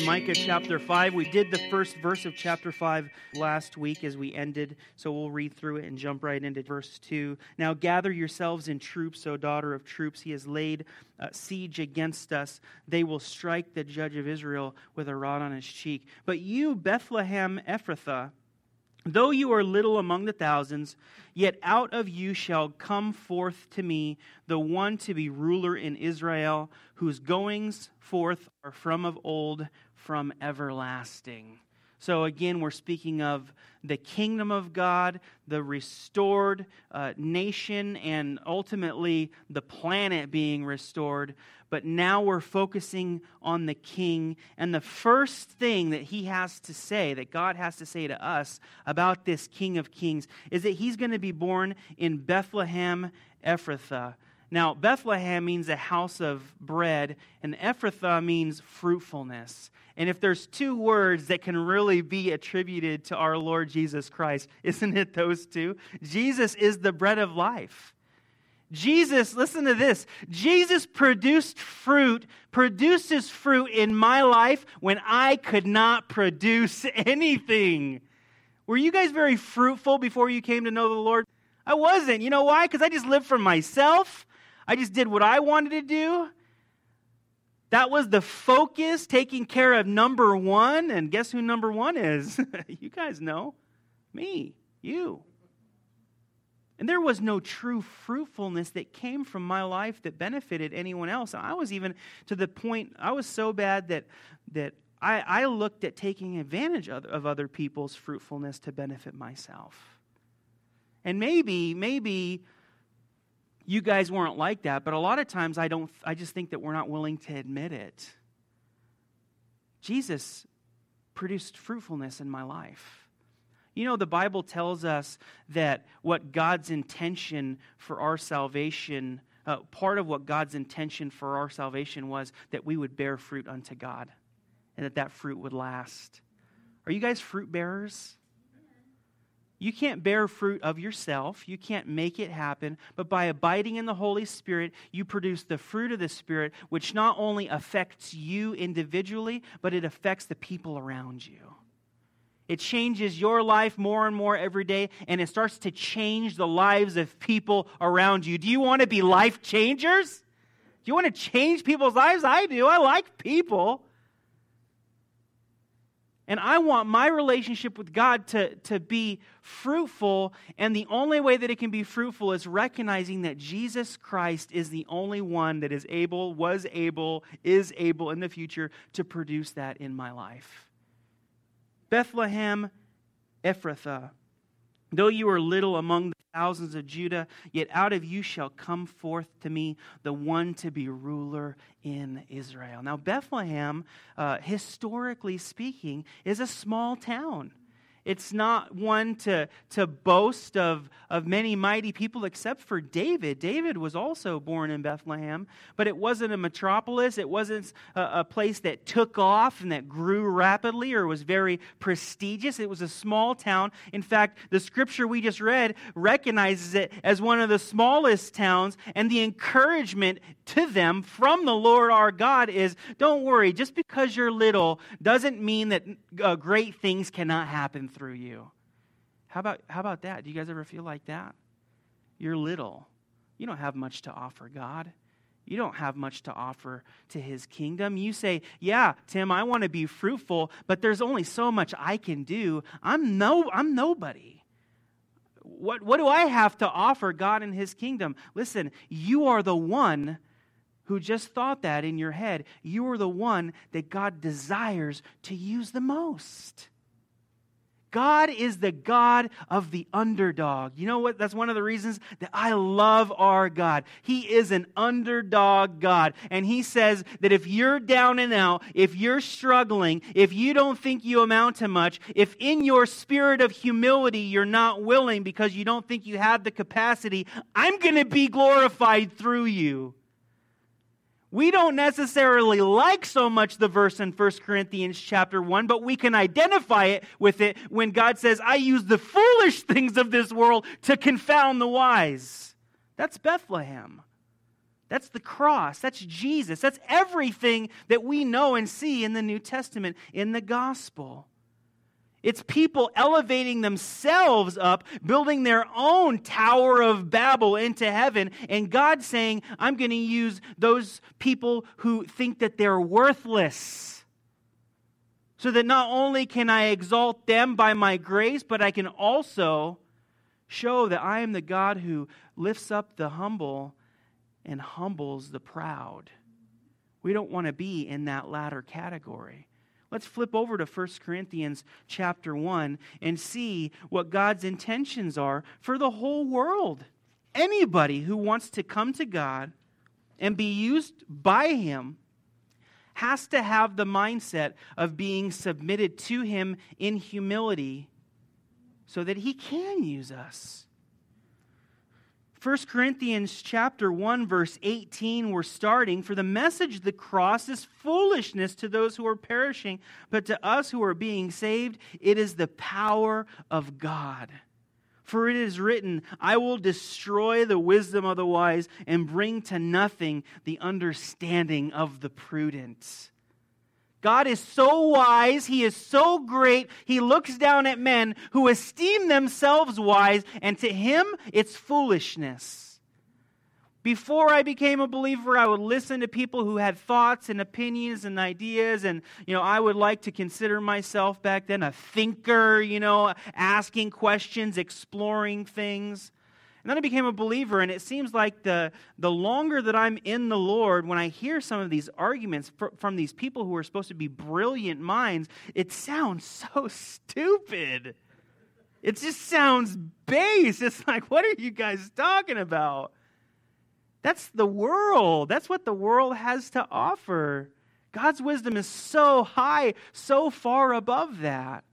in Micah chapter 5. We did the first verse of chapter 5 last week as we ended, so we'll read through it and jump right into verse 2. Now gather yourselves in troops, O daughter of troops. He has laid uh, siege against us. They will strike the judge of Israel with a rod on his cheek. But you, Bethlehem Ephrathah, Though you are little among the thousands, yet out of you shall come forth to me the one to be ruler in Israel, whose goings forth are from of old, from everlasting. So, again, we're speaking of the kingdom of God, the restored uh, nation, and ultimately the planet being restored. But now we're focusing on the king. And the first thing that he has to say, that God has to say to us about this king of kings, is that he's going to be born in Bethlehem Ephrathah. Now, Bethlehem means a house of bread, and Ephrathah means fruitfulness. And if there's two words that can really be attributed to our Lord Jesus Christ, isn't it those two? Jesus is the bread of life. Jesus, listen to this. Jesus produced fruit, produces fruit in my life when I could not produce anything. Were you guys very fruitful before you came to know the Lord? I wasn't. You know why? Because I just lived for myself. I just did what I wanted to do. That was the focus, taking care of number one. And guess who number one is? you guys know. Me, you. And there was no true fruitfulness that came from my life that benefited anyone else. I was even to the point, I was so bad that, that I, I looked at taking advantage of, of other people's fruitfulness to benefit myself. And maybe, maybe you guys weren't like that, but a lot of times I don't I just think that we're not willing to admit it. Jesus produced fruitfulness in my life. You know, the Bible tells us that what God's intention for our salvation, uh, part of what God's intention for our salvation was that we would bear fruit unto God and that that fruit would last. Are you guys fruit bearers? You can't bear fruit of yourself. You can't make it happen. But by abiding in the Holy Spirit, you produce the fruit of the Spirit, which not only affects you individually, but it affects the people around you. It changes your life more and more every day, and it starts to change the lives of people around you. Do you want to be life changers? Do you want to change people's lives? I do. I like people. And I want my relationship with God to, to be fruitful. And the only way that it can be fruitful is recognizing that Jesus Christ is the only one that is able, was able, is able in the future to produce that in my life. Bethlehem Ephrathah. Though you are little among the thousands of Judah, yet out of you shall come forth to me the one to be ruler in Israel. Now, Bethlehem, uh, historically speaking, is a small town. It's not one to, to boast of, of many mighty people except for David. David was also born in Bethlehem, but it wasn't a metropolis. It wasn't a, a place that took off and that grew rapidly or was very prestigious. It was a small town. In fact, the scripture we just read recognizes it as one of the smallest towns, and the encouragement to them from the Lord our God is don't worry, just because you're little doesn't mean that uh, great things cannot happen through you. How about, how about that? Do you guys ever feel like that? You're little. You don't have much to offer God. You don't have much to offer to his kingdom. You say, Yeah, Tim, I want to be fruitful, but there's only so much I can do. I'm no I'm nobody. What, what do I have to offer God and his kingdom? Listen, you are the one who just thought that in your head. You are the one that God desires to use the most. God is the God of the underdog. You know what? That's one of the reasons that I love our God. He is an underdog God. And He says that if you're down and out, if you're struggling, if you don't think you amount to much, if in your spirit of humility you're not willing because you don't think you have the capacity, I'm going to be glorified through you. We don't necessarily like so much the verse in 1 Corinthians chapter 1, but we can identify it with it when God says, I use the foolish things of this world to confound the wise. That's Bethlehem. That's the cross. That's Jesus. That's everything that we know and see in the New Testament, in the gospel. It's people elevating themselves up, building their own Tower of Babel into heaven, and God saying, I'm going to use those people who think that they're worthless. So that not only can I exalt them by my grace, but I can also show that I am the God who lifts up the humble and humbles the proud. We don't want to be in that latter category. Let's flip over to 1 Corinthians chapter 1 and see what God's intentions are for the whole world. Anybody who wants to come to God and be used by Him has to have the mindset of being submitted to Him in humility so that He can use us. 1 Corinthians chapter 1 verse 18 we're starting for the message of the cross is foolishness to those who are perishing but to us who are being saved it is the power of God. For it is written, I will destroy the wisdom of the wise and bring to nothing the understanding of the prudent. God is so wise, He is so great, He looks down at men who esteem themselves wise, and to Him it's foolishness. Before I became a believer, I would listen to people who had thoughts and opinions and ideas, and you know, I would like to consider myself back then a thinker, you know, asking questions, exploring things. And then I became a believer, and it seems like the, the longer that I'm in the Lord, when I hear some of these arguments fr- from these people who are supposed to be brilliant minds, it sounds so stupid. It just sounds base. It's like, what are you guys talking about? That's the world. That's what the world has to offer. God's wisdom is so high, so far above that.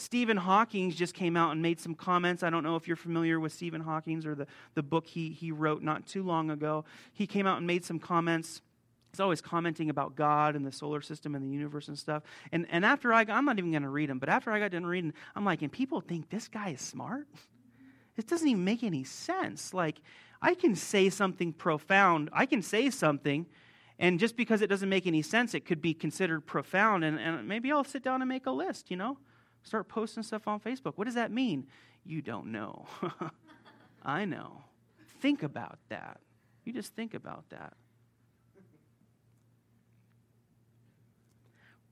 Stephen Hawking just came out and made some comments. I don't know if you're familiar with Stephen Hawking or the, the book he, he wrote not too long ago. He came out and made some comments. He's always commenting about God and the solar system and the universe and stuff. And, and after I got, I'm not even going to read them, but after I got done reading, I'm like, and people think this guy is smart? It doesn't even make any sense. Like, I can say something profound. I can say something, and just because it doesn't make any sense, it could be considered profound. And, and maybe I'll sit down and make a list, you know? Start posting stuff on Facebook. What does that mean? You don't know. I know. Think about that. You just think about that.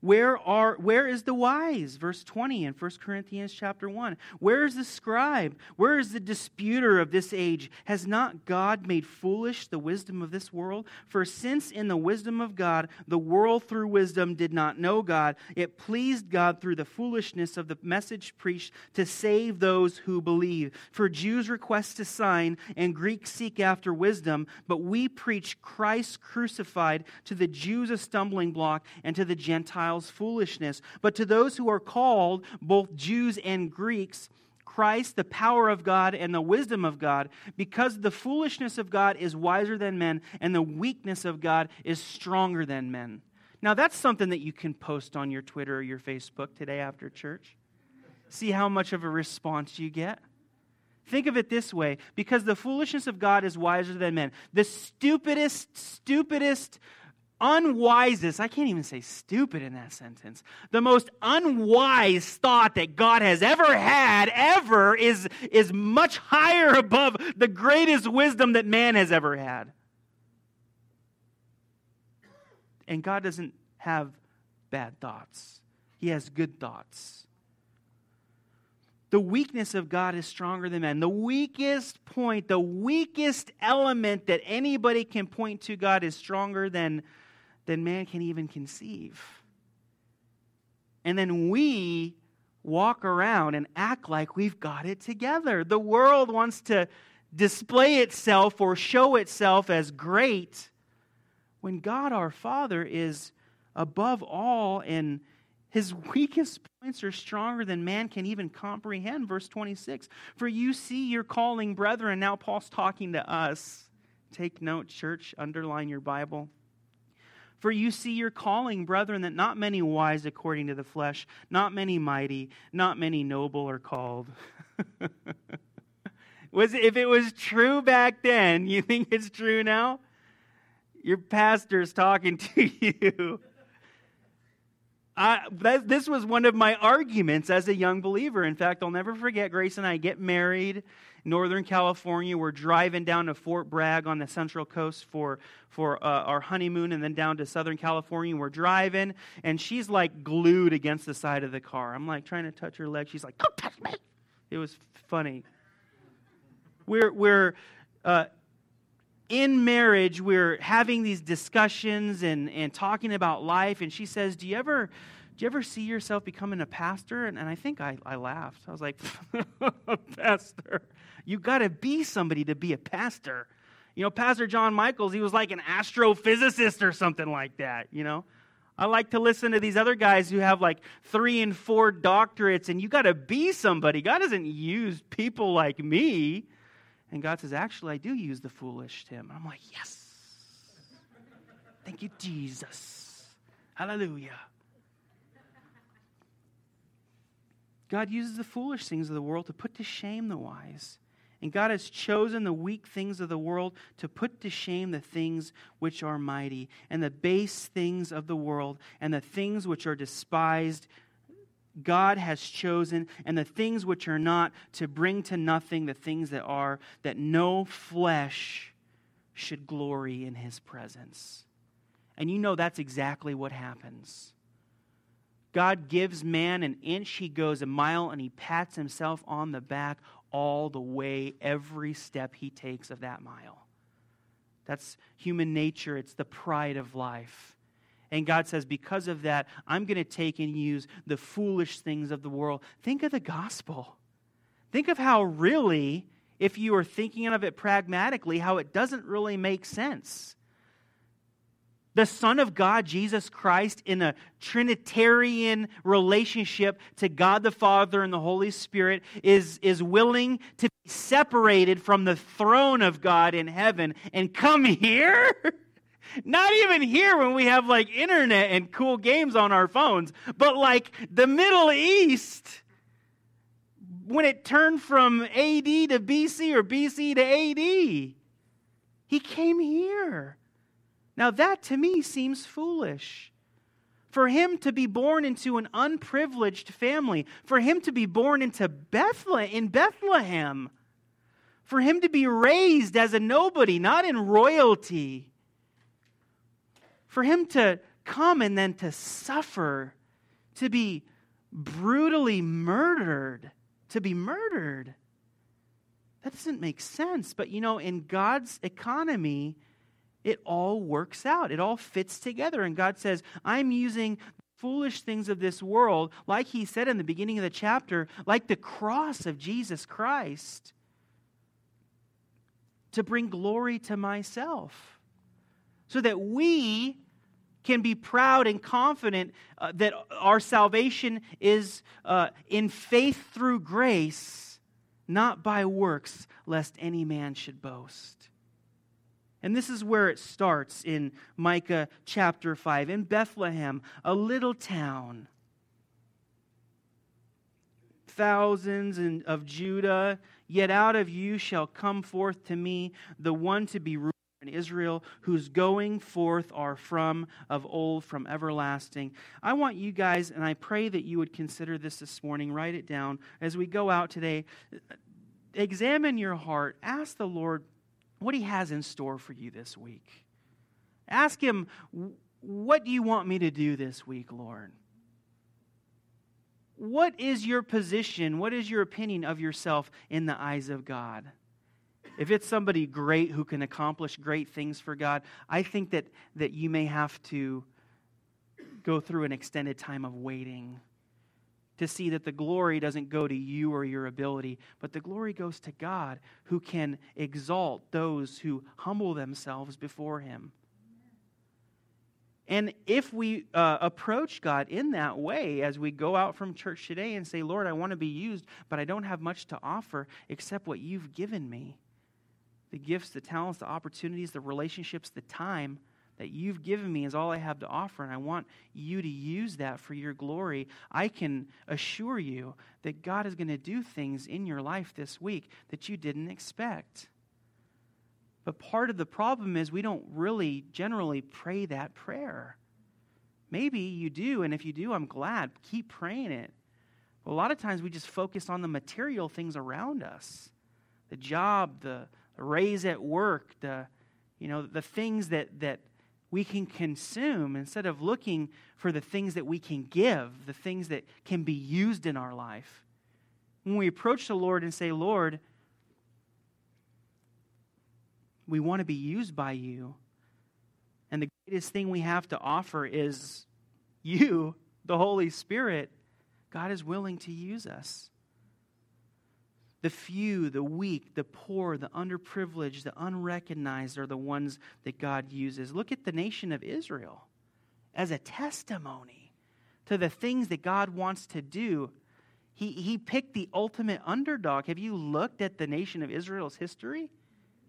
Where are where is the wise? Verse 20 in 1 Corinthians chapter 1. Where is the scribe? Where is the disputer of this age? Has not God made foolish the wisdom of this world? For since in the wisdom of God the world through wisdom did not know God, it pleased God through the foolishness of the message preached to save those who believe. For Jews request a sign and Greeks seek after wisdom, but we preach Christ crucified to the Jews a stumbling block and to the Gentiles Gentiles foolishness. But to those who are called, both Jews and Greeks, Christ, the power of God and the wisdom of God, because the foolishness of God is wiser than men, and the weakness of God is stronger than men. Now, that's something that you can post on your Twitter or your Facebook today after church. See how much of a response you get. Think of it this way because the foolishness of God is wiser than men. The stupidest, stupidest, unwisest, I can't even say stupid in that sentence, the most unwise thought that God has ever had, ever, is, is much higher above the greatest wisdom that man has ever had. And God doesn't have bad thoughts, He has good thoughts. The weakness of God is stronger than man. The weakest point, the weakest element that anybody can point to God is stronger than than man can even conceive. And then we walk around and act like we've got it together. The world wants to display itself or show itself as great when God our Father is above all and his weakest points are stronger than man can even comprehend. Verse 26 For you see your calling, brethren. Now, Paul's talking to us. Take note, church, underline your Bible. For you see your calling, brethren, that not many wise according to the flesh, not many mighty, not many noble are called. was if it was true back then, you think it's true now? Your pastor's talking to you. I, this was one of my arguments as a young believer. In fact, I'll never forget Grace and I get married Northern California. We're driving down to Fort Bragg on the Central Coast for, for uh, our honeymoon and then down to Southern California. We're driving, and she's like glued against the side of the car. I'm like trying to touch her leg. She's like, Don't touch me. It was funny. We're, we're uh, in marriage, we're having these discussions and, and talking about life, and she says, Do you ever do you ever see yourself becoming a pastor? And, and I think I, I laughed. I was like, Pastor, you got to be somebody to be a pastor. You know, Pastor John Michaels, he was like an astrophysicist or something like that, you know? I like to listen to these other guys who have like three and four doctorates, and you got to be somebody. God doesn't use people like me. And God says, Actually, I do use the foolish, Tim. I'm like, Yes. Thank you, Jesus. Hallelujah. God uses the foolish things of the world to put to shame the wise. And God has chosen the weak things of the world to put to shame the things which are mighty, and the base things of the world, and the things which are despised. God has chosen, and the things which are not, to bring to nothing the things that are, that no flesh should glory in his presence. And you know that's exactly what happens. God gives man an inch, he goes a mile, and he pats himself on the back all the way, every step he takes of that mile. That's human nature, it's the pride of life. And God says, because of that, I'm going to take and use the foolish things of the world. Think of the gospel. Think of how really, if you are thinking of it pragmatically, how it doesn't really make sense the Son of God, Jesus Christ, in a Trinitarian relationship to God the Father and the Holy Spirit, is, is willing to be separated from the throne of God in heaven and come here? Not even here when we have like internet and cool games on our phones, but like the Middle East when it turned from AD to BC or BC to AD. He came here. Now, that to me seems foolish. For him to be born into an unprivileged family, for him to be born into Bethlehem, in Bethlehem, for him to be raised as a nobody, not in royalty, for him to come and then to suffer, to be brutally murdered, to be murdered. That doesn't make sense. But you know, in God's economy, it all works out. It all fits together. And God says, I'm using foolish things of this world, like he said in the beginning of the chapter, like the cross of Jesus Christ, to bring glory to myself. So that we can be proud and confident uh, that our salvation is uh, in faith through grace, not by works, lest any man should boast. And this is where it starts in Micah chapter 5. In Bethlehem, a little town, thousands of Judah, yet out of you shall come forth to me the one to be ruler in Israel, whose going forth are from of old, from everlasting. I want you guys, and I pray that you would consider this this morning, write it down as we go out today. Examine your heart. Ask the Lord what he has in store for you this week. Ask him, What do you want me to do this week, Lord? What is your position? What is your opinion of yourself in the eyes of God? If it's somebody great who can accomplish great things for God, I think that, that you may have to go through an extended time of waiting to see that the glory doesn't go to you or your ability, but the glory goes to God who can exalt those who humble themselves before Him. And if we uh, approach God in that way as we go out from church today and say, Lord, I want to be used, but I don't have much to offer except what you've given me the gifts, the talents, the opportunities, the relationships, the time that you've given me is all I have to offer, and I want you to use that for your glory, I can assure you that God is going to do things in your life this week that you didn't expect. But part of the problem is we don't really generally pray that prayer. Maybe you do, and if you do, I'm glad. Keep praying it. But a lot of times we just focus on the material things around us the job, the, raise at work, the, you know, the things that, that we can consume instead of looking for the things that we can give, the things that can be used in our life. When we approach the Lord and say, Lord, we want to be used by you. And the greatest thing we have to offer is you, the Holy Spirit. God is willing to use us. The few, the weak, the poor, the underprivileged, the unrecognized are the ones that God uses. Look at the nation of Israel as a testimony to the things that God wants to do. He, he picked the ultimate underdog. Have you looked at the nation of Israel's history?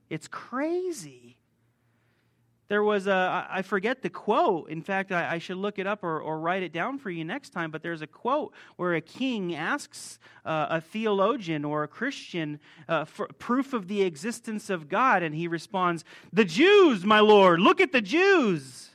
It's crazy. There was a, I forget the quote. In fact, I, I should look it up or, or, write it down for you next time. But there's a quote where a king asks uh, a theologian or a Christian uh, for proof of the existence of God, and he responds, The Jews, my Lord, look at the Jews.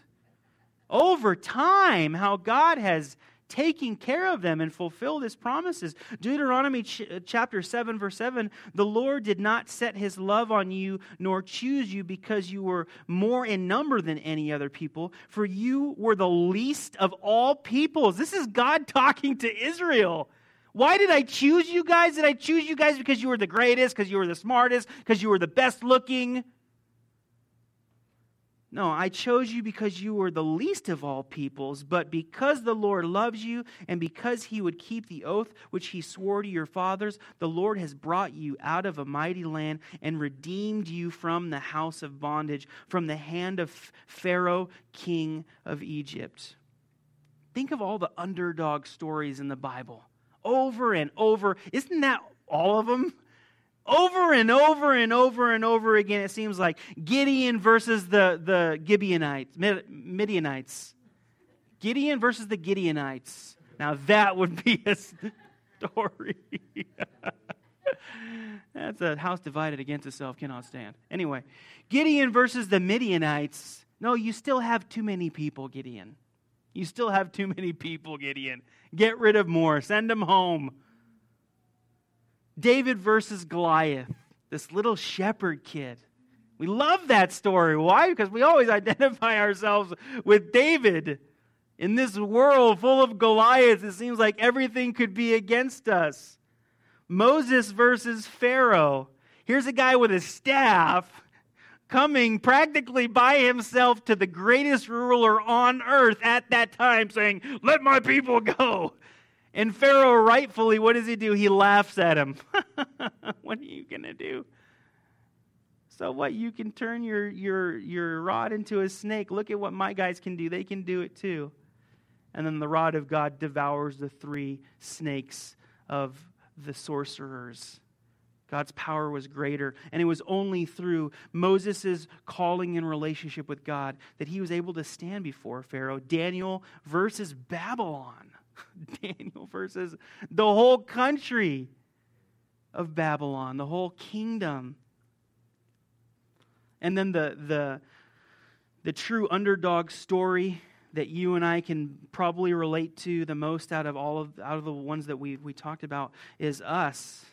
Over time, how God has taking care of them and fulfilled his promises. Deuteronomy ch- chapter 7, verse 7 The Lord did not set his love on you nor choose you because you were more in number than any other people, for you were the least of all peoples. This is God talking to Israel. Why did I choose you guys? Did I choose you guys because you were the greatest, because you were the smartest, because you were the best looking? No, I chose you because you were the least of all peoples, but because the Lord loves you and because he would keep the oath which he swore to your fathers, the Lord has brought you out of a mighty land and redeemed you from the house of bondage, from the hand of Pharaoh, king of Egypt. Think of all the underdog stories in the Bible over and over. Isn't that all of them? Over and over and over and over again, it seems like Gideon versus the, the Gibeonites, Midianites. Gideon versus the Gideonites. Now that would be a story. That's a house divided against itself cannot stand. Anyway, Gideon versus the Midianites. No, you still have too many people, Gideon. You still have too many people, Gideon. Get rid of more. Send them home. David versus Goliath, this little shepherd kid. We love that story. Why? Because we always identify ourselves with David. In this world full of Goliaths, it seems like everything could be against us. Moses versus Pharaoh. Here's a guy with a staff coming practically by himself to the greatest ruler on earth at that time, saying, Let my people go. And Pharaoh, rightfully, what does he do? He laughs at him. what are you going to do? So what? You can turn your, your, your rod into a snake. Look at what my guys can do. They can do it too. And then the rod of God devours the three snakes of the sorcerers. God's power was greater. And it was only through Moses' calling and relationship with God that he was able to stand before Pharaoh. Daniel versus Babylon. Daniel versus the whole country of Babylon, the whole kingdom. And then the, the, the true underdog story that you and I can probably relate to the most out of all of, out of the ones that we, we talked about is us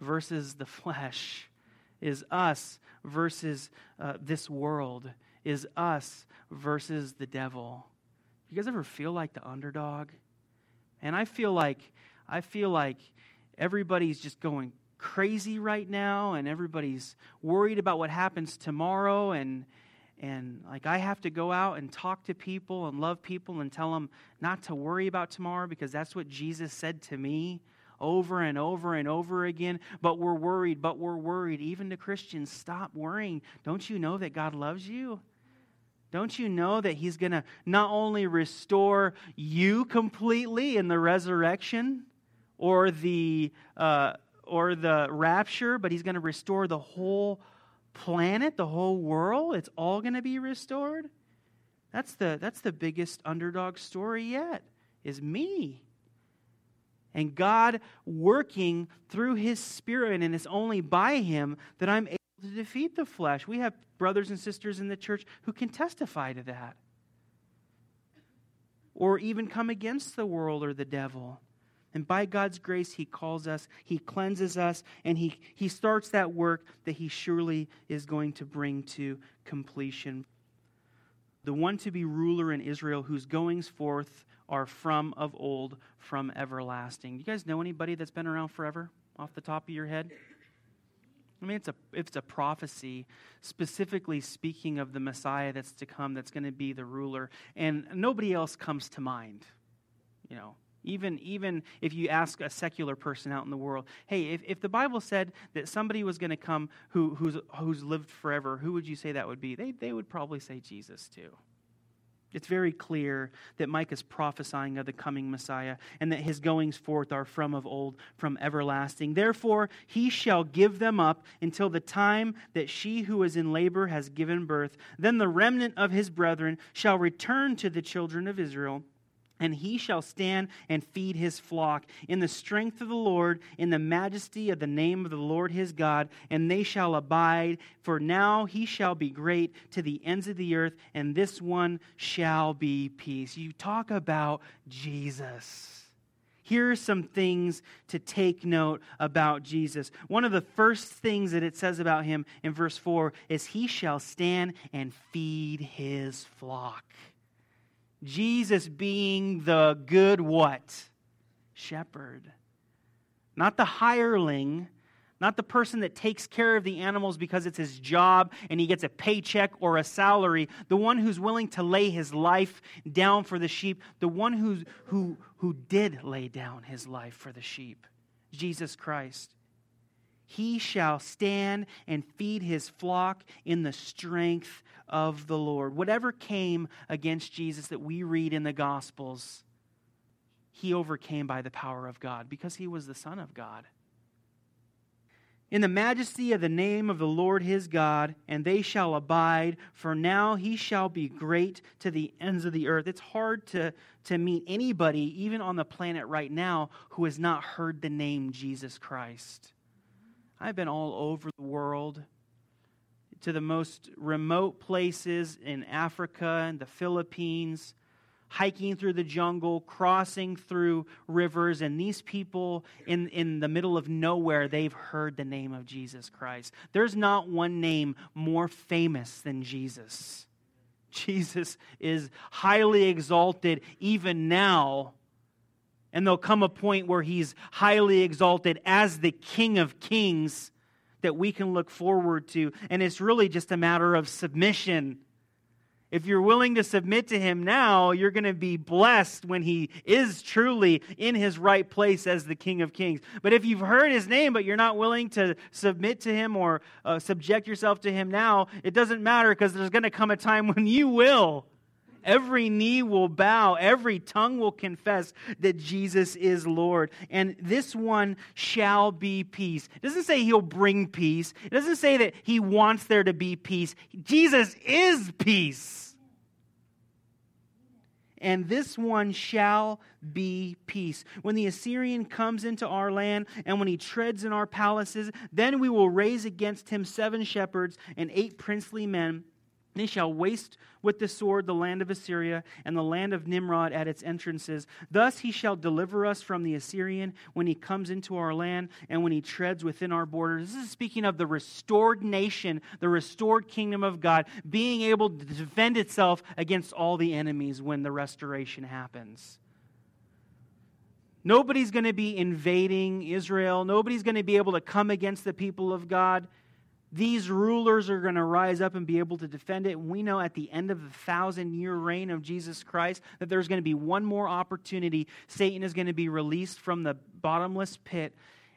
versus the flesh, is us versus uh, this world, is us versus the devil. You guys ever feel like the underdog? And I feel like I feel like everybody's just going crazy right now and everybody's worried about what happens tomorrow and and like I have to go out and talk to people and love people and tell them not to worry about tomorrow because that's what Jesus said to me over and over and over again. But we're worried, but we're worried. Even to Christians, stop worrying. Don't you know that God loves you? Don't you know that He's going to not only restore you completely in the resurrection or the, uh, or the rapture, but He's going to restore the whole planet, the whole world? It's all going to be restored? That's the, that's the biggest underdog story yet, is me. And God working through His Spirit, and it's only by Him that I'm able to defeat the flesh. We have brothers and sisters in the church who can testify to that. Or even come against the world or the devil. And by God's grace, He calls us, He cleanses us, and He, he starts that work that He surely is going to bring to completion. The one to be ruler in Israel whose goings forth are from of old, from everlasting. You guys know anybody that's been around forever off the top of your head? I mean, it's a, it's a prophecy specifically speaking of the Messiah that's to come, that's going to be the ruler, and nobody else comes to mind. You know, even, even if you ask a secular person out in the world, hey, if, if the Bible said that somebody was going to come who, who's, who's lived forever, who would you say that would be? They, they would probably say Jesus too. It's very clear that Micah is prophesying of the coming Messiah and that his goings forth are from of old, from everlasting. Therefore, he shall give them up until the time that she who is in labor has given birth. Then the remnant of his brethren shall return to the children of Israel and he shall stand and feed his flock in the strength of the Lord, in the majesty of the name of the Lord his God, and they shall abide. For now he shall be great to the ends of the earth, and this one shall be peace. You talk about Jesus. Here are some things to take note about Jesus. One of the first things that it says about him in verse 4 is, He shall stand and feed his flock. Jesus being the good what? Shepherd. Not the hireling, not the person that takes care of the animals because it's his job and he gets a paycheck or a salary, the one who's willing to lay his life down for the sheep, the one who's, who, who did lay down his life for the sheep, Jesus Christ. He shall stand and feed his flock in the strength of the Lord. Whatever came against Jesus that we read in the Gospels, he overcame by the power of God because he was the Son of God. In the majesty of the name of the Lord his God, and they shall abide, for now he shall be great to the ends of the earth. It's hard to, to meet anybody, even on the planet right now, who has not heard the name Jesus Christ. I've been all over the world to the most remote places in Africa and the Philippines, hiking through the jungle, crossing through rivers, and these people in, in the middle of nowhere, they've heard the name of Jesus Christ. There's not one name more famous than Jesus. Jesus is highly exalted even now and there'll come a point where he's highly exalted as the King of Kings that we can look forward to. And it's really just a matter of submission. If you're willing to submit to him now, you're going to be blessed when he is truly in his right place as the King of Kings. But if you've heard his name, but you're not willing to submit to him or uh, subject yourself to him now, it doesn't matter because there's going to come a time when you will. Every knee will bow, every tongue will confess that Jesus is Lord. And this one shall be peace. It doesn't say he'll bring peace, it doesn't say that he wants there to be peace. Jesus is peace. And this one shall be peace. When the Assyrian comes into our land and when he treads in our palaces, then we will raise against him seven shepherds and eight princely men they shall waste with the sword the land of Assyria and the land of Nimrod at its entrances. Thus he shall deliver us from the Assyrian when he comes into our land and when he treads within our borders. This is speaking of the restored nation, the restored kingdom of God, being able to defend itself against all the enemies when the restoration happens. Nobody's going to be invading Israel. Nobody's going to be able to come against the people of God these rulers are going to rise up and be able to defend it. And we know at the end of the thousand year reign of Jesus Christ that there's going to be one more opportunity. Satan is going to be released from the bottomless pit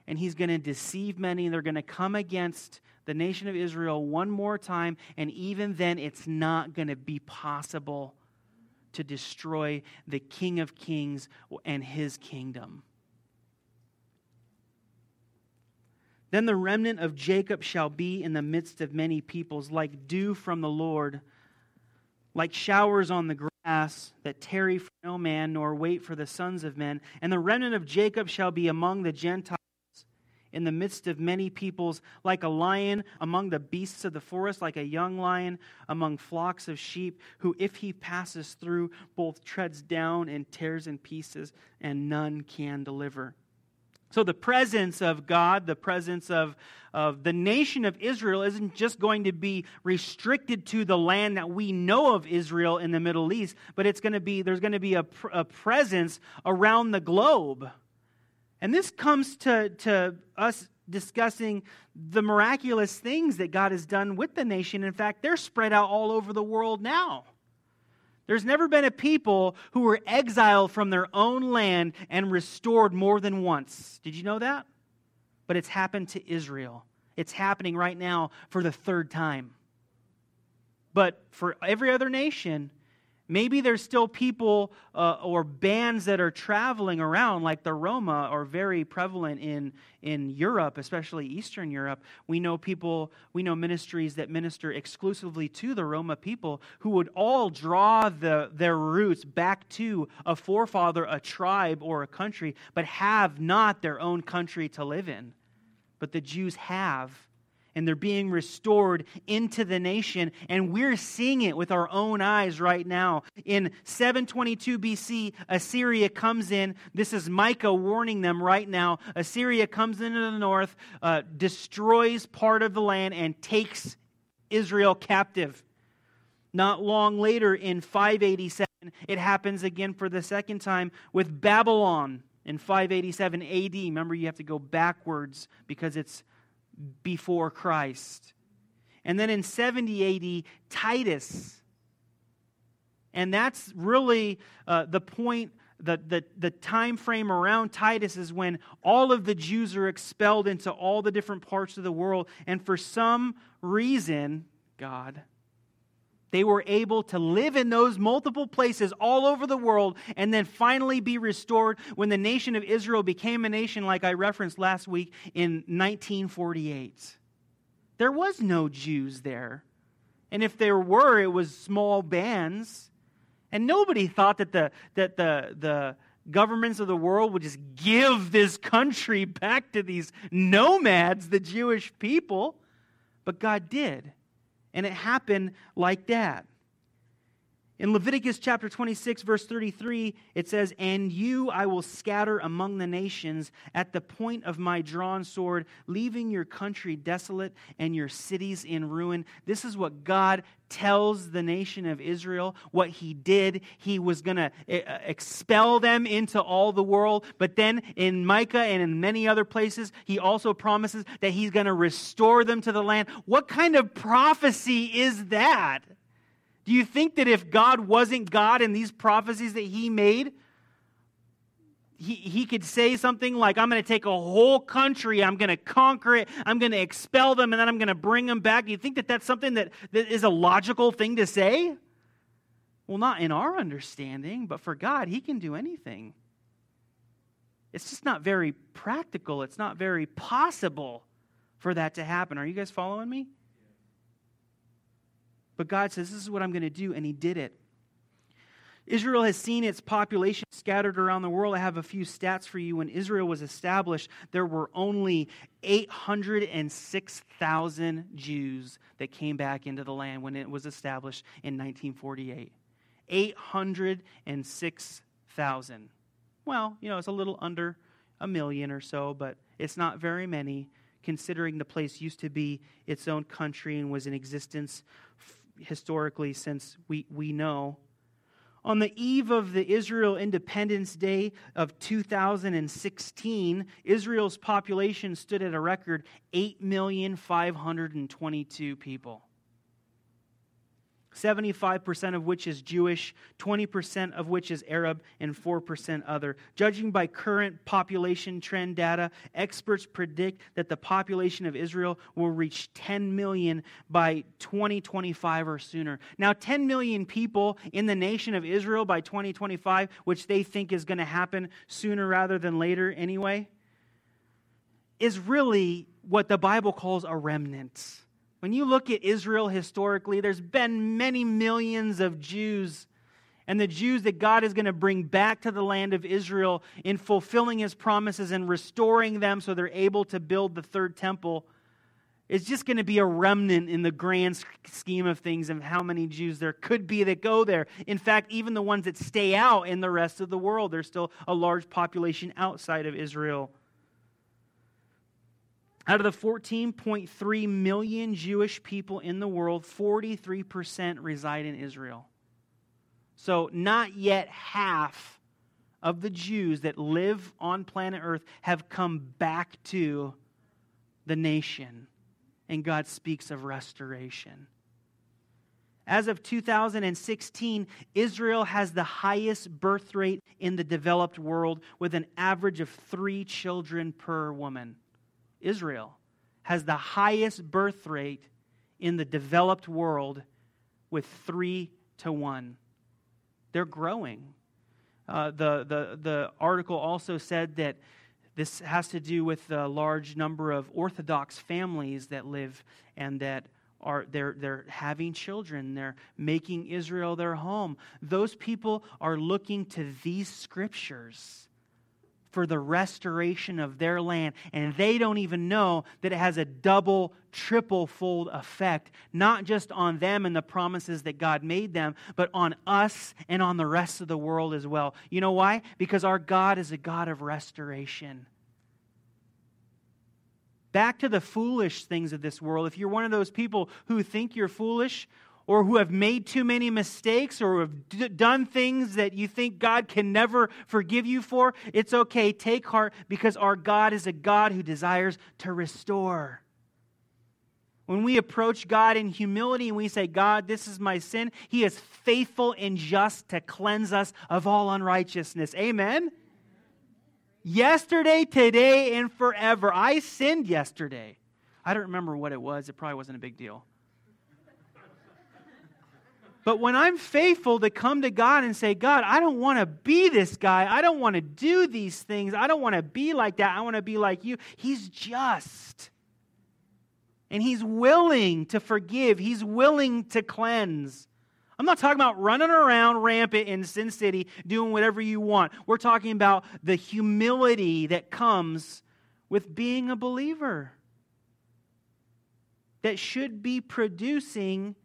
and he's going to deceive many. And they're going to come against the nation of Israel one more time. And even then, it's not going to be possible to destroy the King of Kings and his kingdom. Then the remnant of Jacob shall be in the midst of many peoples, like dew from the Lord, like showers on the grass that tarry for no man, nor wait for the sons of men. And the remnant of Jacob shall be among the Gentiles in the midst of many peoples, like a lion among the beasts of the forest, like a young lion among flocks of sheep, who, if he passes through, both treads down and tears in pieces, and none can deliver. So, the presence of God, the presence of, of the nation of Israel, isn't just going to be restricted to the land that we know of Israel in the Middle East, but it's going to be, there's going to be a, a presence around the globe. And this comes to, to us discussing the miraculous things that God has done with the nation. In fact, they're spread out all over the world now. There's never been a people who were exiled from their own land and restored more than once. Did you know that? But it's happened to Israel. It's happening right now for the third time. But for every other nation, Maybe there's still people uh, or bands that are traveling around, like the Roma are very prevalent in, in Europe, especially Eastern Europe. We know people, we know ministries that minister exclusively to the Roma people who would all draw the, their roots back to a forefather, a tribe, or a country, but have not their own country to live in. But the Jews have and they're being restored into the nation. And we're seeing it with our own eyes right now. In 722 BC, Assyria comes in. This is Micah warning them right now. Assyria comes into the north, uh, destroys part of the land, and takes Israel captive. Not long later, in 587, it happens again for the second time with Babylon in 587 AD. Remember, you have to go backwards because it's before Christ. And then in 70 AD, Titus. And that's really uh, the point, the, the, the time frame around Titus is when all of the Jews are expelled into all the different parts of the world. And for some reason, God, they were able to live in those multiple places all over the world and then finally be restored when the nation of Israel became a nation, like I referenced last week, in 1948. There was no Jews there. And if there were, it was small bands. And nobody thought that the, that the, the governments of the world would just give this country back to these nomads, the Jewish people. But God did. And it happened like that. In Leviticus chapter 26, verse 33, it says, And you I will scatter among the nations at the point of my drawn sword, leaving your country desolate and your cities in ruin. This is what God tells the nation of Israel what he did. He was going to eh, eh, expel them into all the world. But then in Micah and in many other places, he also promises that he's going to restore them to the land. What kind of prophecy is that? Do you think that if God wasn't God and these prophecies that he made, he, he could say something like, I'm going to take a whole country, I'm going to conquer it, I'm going to expel them, and then I'm going to bring them back. Do you think that that's something that, that is a logical thing to say? Well, not in our understanding, but for God, he can do anything. It's just not very practical, it's not very possible for that to happen. Are you guys following me? But God says, This is what I'm going to do, and He did it. Israel has seen its population scattered around the world. I have a few stats for you. When Israel was established, there were only 806,000 Jews that came back into the land when it was established in 1948. 806,000. Well, you know, it's a little under a million or so, but it's not very many considering the place used to be its own country and was in existence historically since we, we know. On the eve of the Israel Independence Day of 2016, Israel's population stood at a record 8,522 people. 75% of which is Jewish, 20% of which is Arab, and 4% other. Judging by current population trend data, experts predict that the population of Israel will reach 10 million by 2025 or sooner. Now, 10 million people in the nation of Israel by 2025, which they think is going to happen sooner rather than later anyway, is really what the Bible calls a remnant when you look at Israel historically, there's been many millions of Jews, and the Jews that God is going to bring back to the land of Israel in fulfilling his promises and restoring them so they're able to build the third temple is just going to be a remnant in the grand scheme of things of how many Jews there could be that go there. In fact, even the ones that stay out in the rest of the world, there's still a large population outside of Israel. Out of the 14.3 million Jewish people in the world, 43% reside in Israel. So, not yet half of the Jews that live on planet Earth have come back to the nation. And God speaks of restoration. As of 2016, Israel has the highest birth rate in the developed world with an average of three children per woman. Israel has the highest birth rate in the developed world with three to one. They're growing. Uh, the, the, the article also said that this has to do with the large number of Orthodox families that live and that are they're, they're having children they're making israel their home those people are looking to these scriptures for the restoration of their land. And they don't even know that it has a double, triple fold effect, not just on them and the promises that God made them, but on us and on the rest of the world as well. You know why? Because our God is a God of restoration. Back to the foolish things of this world. If you're one of those people who think you're foolish, or who have made too many mistakes or have d- done things that you think God can never forgive you for, it's okay. Take heart because our God is a God who desires to restore. When we approach God in humility and we say, God, this is my sin, He is faithful and just to cleanse us of all unrighteousness. Amen? Yesterday, today, and forever. I sinned yesterday. I don't remember what it was. It probably wasn't a big deal. But when I'm faithful to come to God and say, God, I don't want to be this guy. I don't want to do these things. I don't want to be like that. I want to be like you. He's just. And He's willing to forgive, He's willing to cleanse. I'm not talking about running around rampant in Sin City doing whatever you want. We're talking about the humility that comes with being a believer that should be producing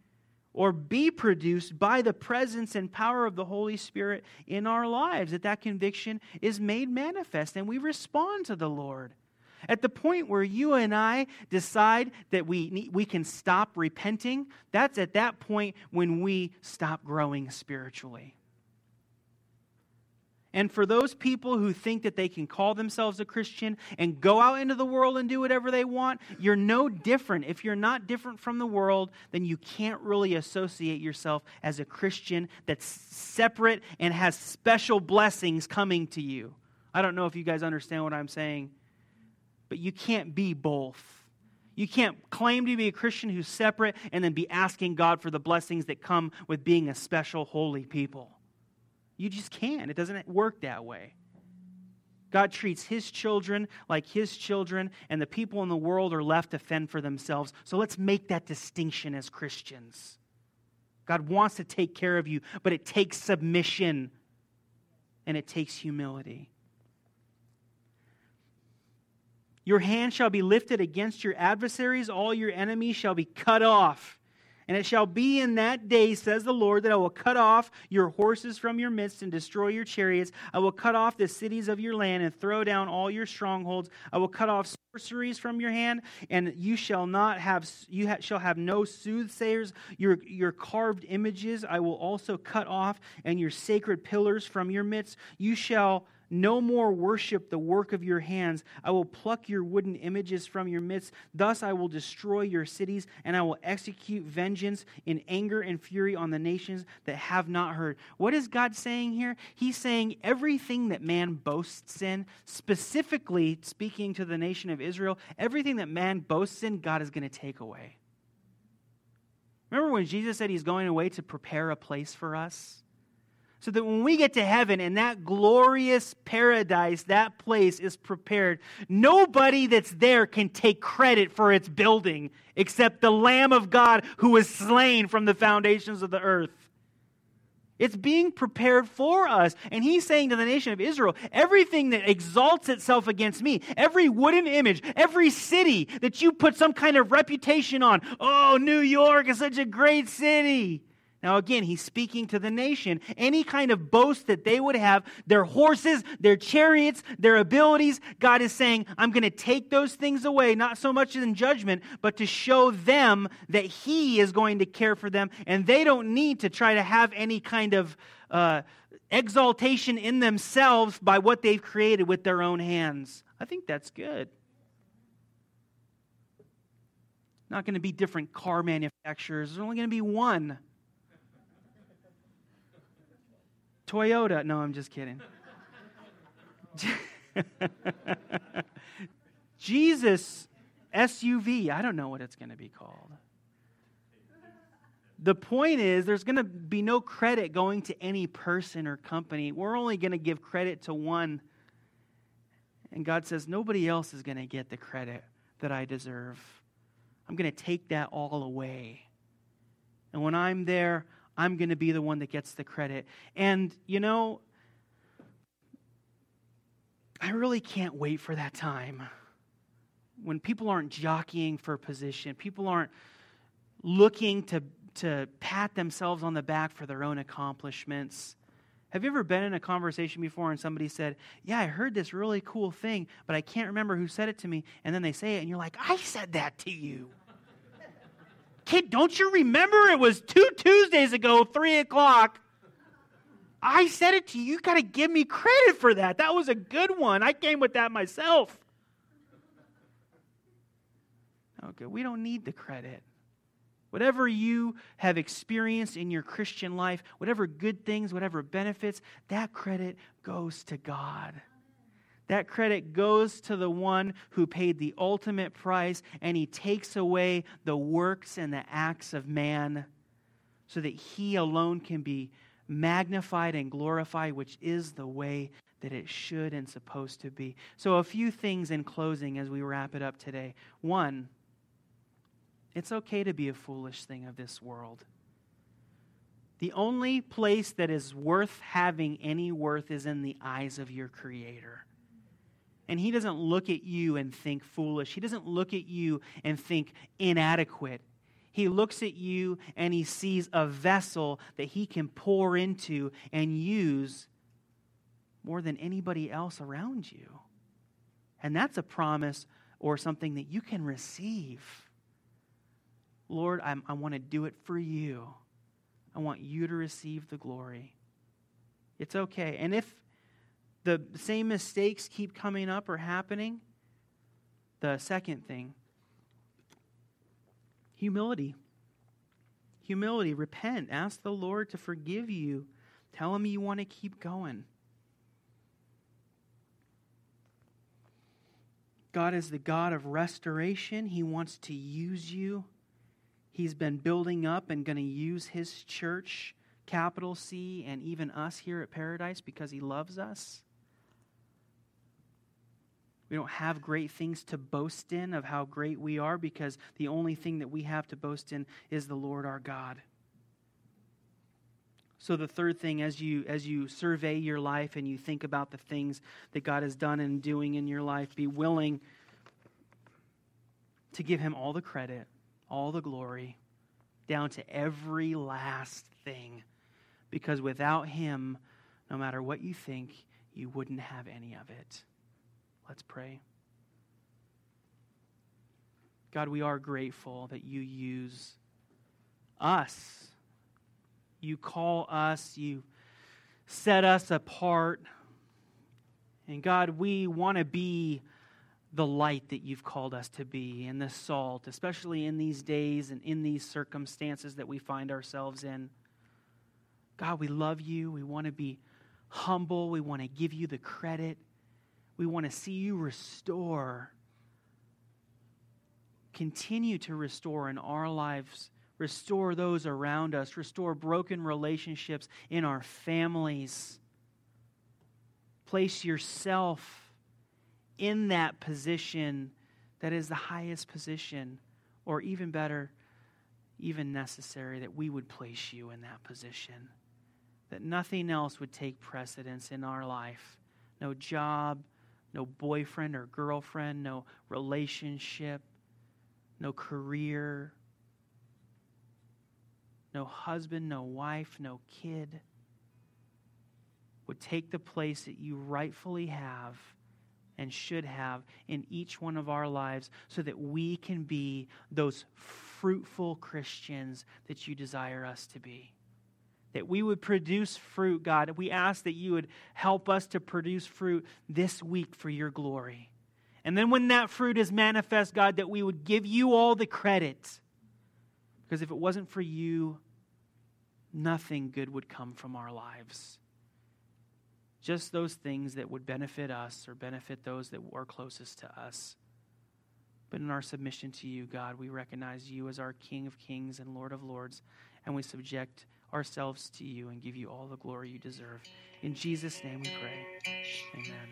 or be produced by the presence and power of the Holy Spirit in our lives, that that conviction is made manifest and we respond to the Lord. At the point where you and I decide that we, we can stop repenting, that's at that point when we stop growing spiritually. And for those people who think that they can call themselves a Christian and go out into the world and do whatever they want, you're no different. If you're not different from the world, then you can't really associate yourself as a Christian that's separate and has special blessings coming to you. I don't know if you guys understand what I'm saying, but you can't be both. You can't claim to be a Christian who's separate and then be asking God for the blessings that come with being a special, holy people. You just can't. It doesn't work that way. God treats his children like his children, and the people in the world are left to fend for themselves. So let's make that distinction as Christians. God wants to take care of you, but it takes submission and it takes humility. Your hand shall be lifted against your adversaries, all your enemies shall be cut off. And it shall be in that day, says the Lord, that I will cut off your horses from your midst and destroy your chariots. I will cut off the cities of your land and throw down all your strongholds. I will cut off sorceries from your hand, and you shall not have you ha- shall have no soothsayers. Your your carved images I will also cut off, and your sacred pillars from your midst. You shall no more worship the work of your hands. I will pluck your wooden images from your midst. Thus I will destroy your cities, and I will execute vengeance in anger and fury on the nations that have not heard. What is God saying here? He's saying everything that man boasts in, specifically speaking to the nation of Israel, everything that man boasts in, God is going to take away. Remember when Jesus said he's going away to prepare a place for us? So that when we get to heaven and that glorious paradise, that place is prepared, nobody that's there can take credit for its building except the Lamb of God who was slain from the foundations of the earth. It's being prepared for us. And he's saying to the nation of Israel everything that exalts itself against me, every wooden image, every city that you put some kind of reputation on, oh, New York is such a great city. Now, again, he's speaking to the nation. Any kind of boast that they would have, their horses, their chariots, their abilities, God is saying, I'm going to take those things away, not so much in judgment, but to show them that he is going to care for them. And they don't need to try to have any kind of uh, exaltation in themselves by what they've created with their own hands. I think that's good. Not going to be different car manufacturers, there's only going to be one. Toyota. No, I'm just kidding. Jesus SUV. I don't know what it's going to be called. The point is, there's going to be no credit going to any person or company. We're only going to give credit to one. And God says, nobody else is going to get the credit that I deserve. I'm going to take that all away. And when I'm there, I'm going to be the one that gets the credit. And, you know, I really can't wait for that time when people aren't jockeying for position, people aren't looking to, to pat themselves on the back for their own accomplishments. Have you ever been in a conversation before and somebody said, Yeah, I heard this really cool thing, but I can't remember who said it to me? And then they say it, and you're like, I said that to you. Kid, don't you remember it was two Tuesdays ago, three o'clock? I said it to you. You got to give me credit for that. That was a good one. I came with that myself. Okay, we don't need the credit. Whatever you have experienced in your Christian life, whatever good things, whatever benefits, that credit goes to God. That credit goes to the one who paid the ultimate price, and he takes away the works and the acts of man so that he alone can be magnified and glorified, which is the way that it should and supposed to be. So, a few things in closing as we wrap it up today. One, it's okay to be a foolish thing of this world. The only place that is worth having any worth is in the eyes of your Creator. And he doesn't look at you and think foolish. He doesn't look at you and think inadequate. He looks at you and he sees a vessel that he can pour into and use more than anybody else around you. And that's a promise or something that you can receive. Lord, I'm, i want to do it for you. I want you to receive the glory. It's okay. And if the same mistakes keep coming up or happening, the second thing humility. Humility. Repent. Ask the Lord to forgive you. Tell him you want to keep going. God is the God of restoration. He wants to use you. He's been building up and going to use his church, capital C, and even us here at Paradise because he loves us. We don't have great things to boast in of how great we are because the only thing that we have to boast in is the Lord our God. So the third thing as you as you survey your life and you think about the things that God has done and doing in your life, be willing to give him all the credit, all the glory, down to every last thing. Because without him, no matter what you think, you wouldn't have any of it. Let's pray. God, we are grateful that you use us. You call us, you set us apart. And God, we want to be the light that you've called us to be and the salt, especially in these days and in these circumstances that we find ourselves in. God, we love you. We want to be humble. We want to give you the credit. We want to see you restore. Continue to restore in our lives. Restore those around us. Restore broken relationships in our families. Place yourself in that position that is the highest position, or even better, even necessary, that we would place you in that position that nothing else would take precedence in our life. No job, no boyfriend or girlfriend, no relationship, no career, no husband, no wife, no kid would take the place that you rightfully have and should have in each one of our lives so that we can be those fruitful Christians that you desire us to be. That we would produce fruit, God. We ask that you would help us to produce fruit this week for your glory. And then when that fruit is manifest, God, that we would give you all the credit. Because if it wasn't for you, nothing good would come from our lives just those things that would benefit us or benefit those that are closest to us. But in our submission to you, God, we recognize you as our King of kings and Lord of lords, and we subject ourselves to you and give you all the glory you deserve. In Jesus' name we pray. Amen.